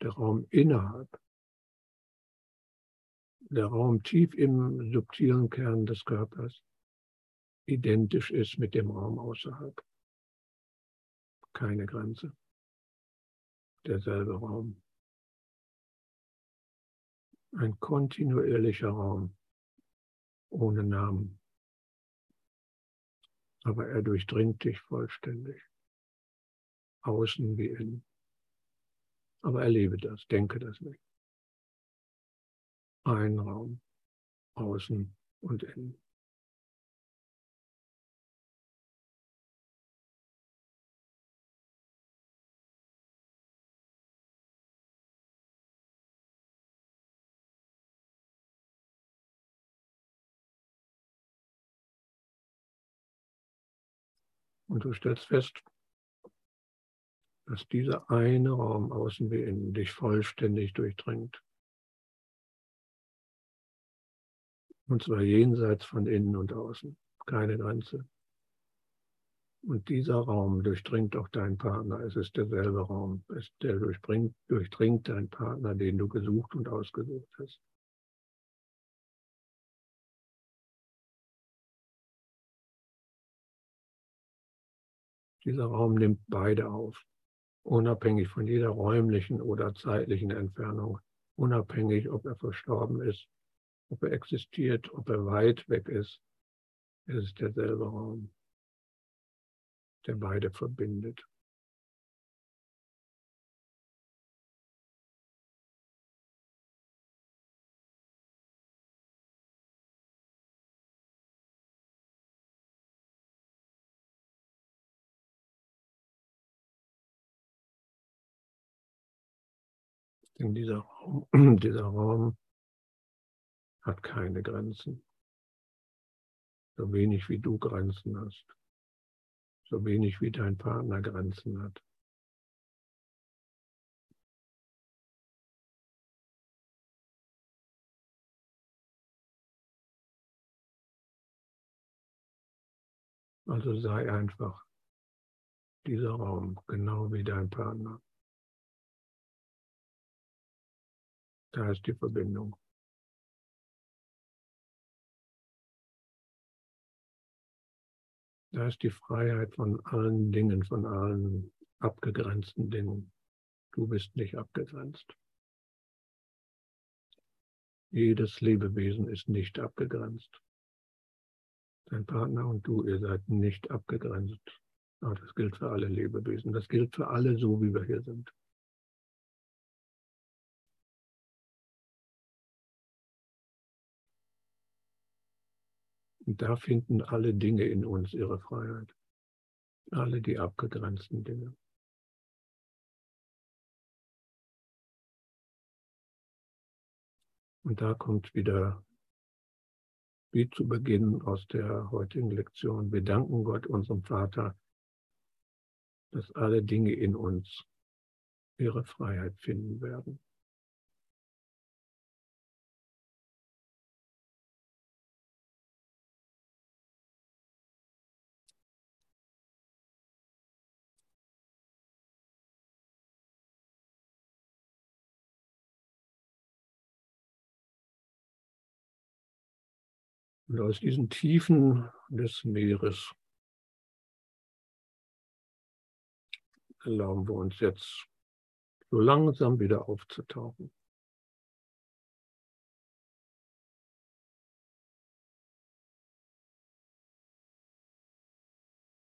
der Raum innerhalb, der Raum tief im subtilen Kern des Körpers, identisch ist mit dem Raum außerhalb. Keine Grenze. Derselbe Raum ein kontinuierlicher Raum ohne Namen. Aber er durchdringt dich vollständig, außen wie innen. Aber erlebe das, denke das nicht. Ein Raum, außen und innen. Und du stellst fest, dass dieser eine Raum außen wie innen dich vollständig durchdringt. Und zwar jenseits von innen und außen, keine Grenze. Und dieser Raum durchdringt auch deinen Partner. Es ist derselbe Raum. Es, der durchdringt, durchdringt deinen Partner, den du gesucht und ausgesucht hast. Dieser Raum nimmt beide auf, unabhängig von jeder räumlichen oder zeitlichen Entfernung, unabhängig, ob er verstorben ist, ob er existiert, ob er weit weg ist. Es ist derselbe Raum, der beide verbindet. Denn dieser Raum, dieser Raum hat keine Grenzen. So wenig wie du Grenzen hast. So wenig wie dein Partner Grenzen hat. Also sei einfach dieser Raum, genau wie dein Partner. Da ist die Verbindung. Da ist die Freiheit von allen Dingen, von allen abgegrenzten Dingen. Du bist nicht abgegrenzt. Jedes Lebewesen ist nicht abgegrenzt. Dein Partner und du, ihr seid nicht abgegrenzt. Aber das gilt für alle Lebewesen. Das gilt für alle so, wie wir hier sind. Und da finden alle Dinge in uns ihre Freiheit. Alle die abgegrenzten Dinge. Und da kommt wieder, wie zu Beginn aus der heutigen Lektion, wir danken Gott, unserem Vater, dass alle Dinge in uns ihre Freiheit finden werden. Und aus diesen Tiefen des Meeres erlauben wir uns jetzt so langsam wieder aufzutauchen.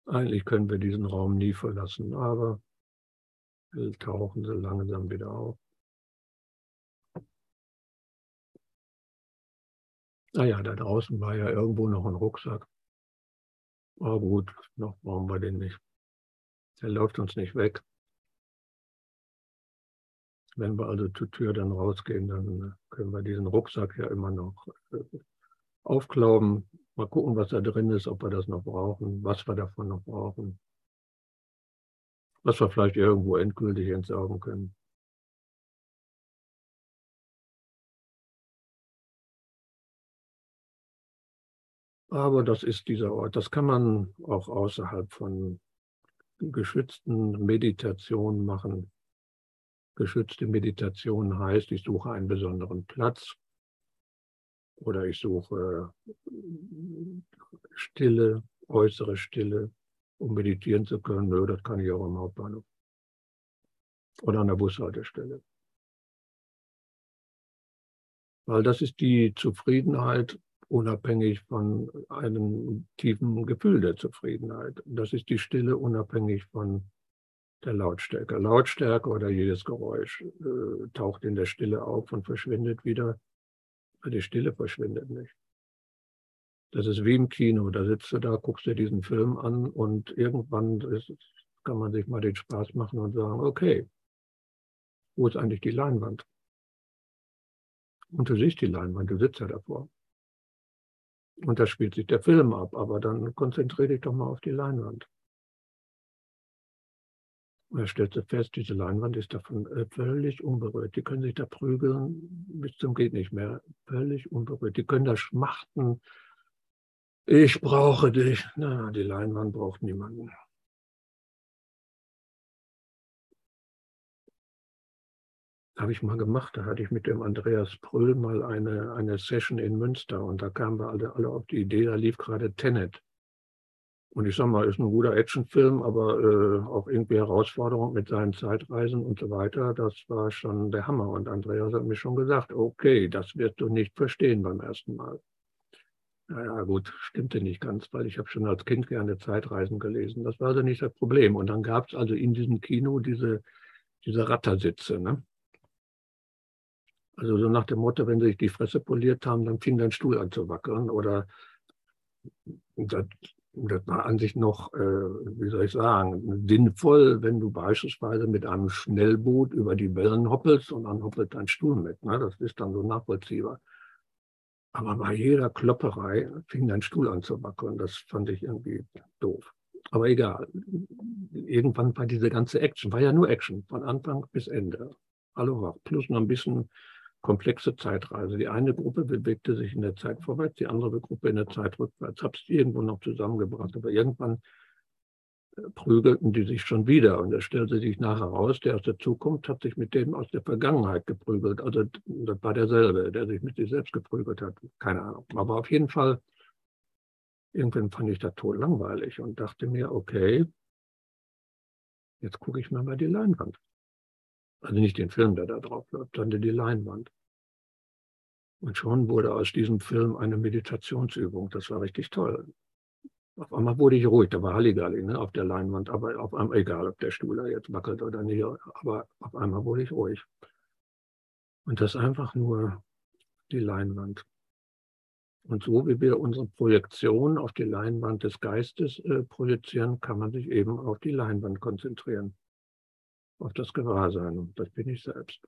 Eigentlich können wir diesen Raum nie verlassen, aber wir tauchen so langsam wieder auf. Naja, da draußen war ja irgendwo noch ein Rucksack. Aber gut, noch brauchen wir den nicht. Der läuft uns nicht weg. Wenn wir also zur Tür dann rausgehen, dann können wir diesen Rucksack ja immer noch äh, aufklauben, mal gucken, was da drin ist, ob wir das noch brauchen, was wir davon noch brauchen, was wir vielleicht irgendwo endgültig entsorgen können. Aber das ist dieser Ort. Das kann man auch außerhalb von geschützten Meditationen machen. Geschützte Meditation heißt, ich suche einen besonderen Platz oder ich suche Stille, äußere Stille, um meditieren zu können. Nö, das kann ich auch am Hauptbahnhof oder an der Bushaltestelle. Weil das ist die Zufriedenheit unabhängig von einem tiefen Gefühl der Zufriedenheit. Das ist die Stille unabhängig von der Lautstärke. Lautstärke oder jedes Geräusch äh, taucht in der Stille auf und verschwindet wieder. Die Stille verschwindet nicht. Das ist wie im Kino. Da sitzt du da, guckst dir diesen Film an und irgendwann ist, kann man sich mal den Spaß machen und sagen, okay, wo ist eigentlich die Leinwand? Und du siehst die Leinwand, du sitzt ja davor. Und da spielt sich der Film ab, aber dann konzentriere dich doch mal auf die Leinwand. Und er stellte fest, diese Leinwand ist davon äh, völlig unberührt. Die können sich da prügeln bis zum geht nicht mehr. Völlig unberührt. Die können da schmachten. Ich brauche dich. Na, die Leinwand braucht niemanden. Habe ich mal gemacht. Da hatte ich mit dem Andreas Prüll mal eine, eine Session in Münster und da kamen wir alle, alle auf die Idee, da lief gerade Tenet. Und ich sag mal, ist ein guter Actionfilm, aber äh, auch irgendwie Herausforderung mit seinen Zeitreisen und so weiter. Das war schon der Hammer. Und Andreas hat mir schon gesagt, okay, das wirst du nicht verstehen beim ersten Mal. Naja, gut, stimmte nicht ganz, weil ich habe schon als Kind gerne Zeitreisen gelesen. Das war also nicht das Problem. Und dann gab es also in diesem Kino diese, diese Rattersitze. Ne? Also so nach dem Motto, wenn sie sich die Fresse poliert haben, dann fing dein Stuhl an zu wackeln. Oder das, das war an sich noch, äh, wie soll ich sagen, sinnvoll, wenn du beispielsweise mit einem Schnellboot über die Wellen hoppelst und dann hoppelt dein Stuhl mit. Ne? Das ist dann so nachvollziehbar. Aber bei jeder Klopperei fing dein Stuhl an zu wackeln. Das fand ich irgendwie doof. Aber egal. Irgendwann war diese ganze Action, war ja nur Action, von Anfang bis Ende. Hallo, plus noch ein bisschen komplexe Zeitreise. Die eine Gruppe bewegte sich in der Zeit vorwärts, die andere Gruppe in der Zeit rückwärts. Habe es irgendwo noch zusammengebracht, aber irgendwann äh, prügelten die sich schon wieder und es stellte sich nachher raus, der aus der Zukunft hat sich mit dem aus der Vergangenheit geprügelt. Also das war derselbe, der sich mit sich selbst geprügelt hat. Keine Ahnung. Aber auf jeden Fall, irgendwann fand ich das tot langweilig und dachte mir, okay, jetzt gucke ich mir mal die Leinwand. Also nicht den Film, der da drauf läuft, sondern die Leinwand. Und schon wurde aus diesem Film eine Meditationsübung. Das war richtig toll. Auf einmal wurde ich ruhig, da war Halligalli ne, auf der Leinwand, aber auf einmal, egal ob der Stuhl jetzt wackelt oder nicht, aber auf einmal wurde ich ruhig. Und das einfach nur die Leinwand. Und so wie wir unsere Projektion auf die Leinwand des Geistes äh, projizieren, kann man sich eben auf die Leinwand konzentrieren, auf das Gewahrsein. Und das bin ich selbst.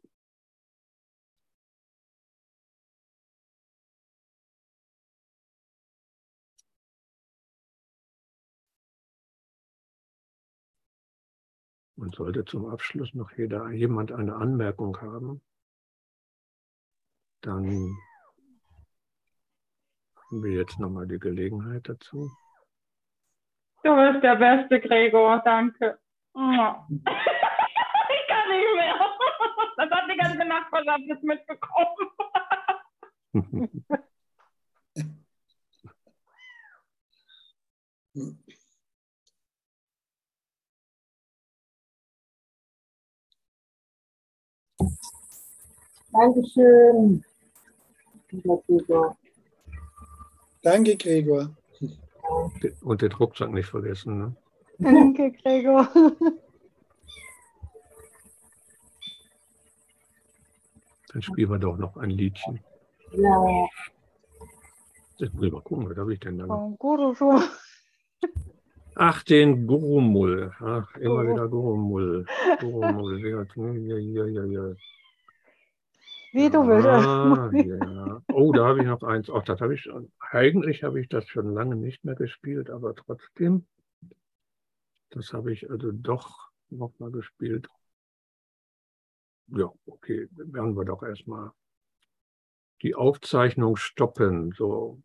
Und sollte zum Abschluss noch jeder, jemand eine Anmerkung haben, dann haben wir jetzt nochmal die Gelegenheit dazu. Du bist der beste, Gregor, danke. ich kann nicht mehr. Das hat die ganze Nachbarschaft jetzt mitbekommen. Dankeschön. Danke, Gregor. Und den Rucksack nicht vergessen. Ne? Danke, Gregor. Dann spielen wir doch noch ein Liedchen. Ja. Jetzt muss ich mal gucken, was habe ich denn da Guru. Ach, den Gurumull. Ach, immer wieder Gurumull. Gurumull. Ja, ja, ja, ja. Wie du Ah, willst. ja. Oh, da habe ich noch eins. Ach, das habe ich schon. Eigentlich habe ich das schon lange nicht mehr gespielt, aber trotzdem, das habe ich also doch noch mal gespielt. Ja, okay, werden wir doch erstmal die Aufzeichnung stoppen. So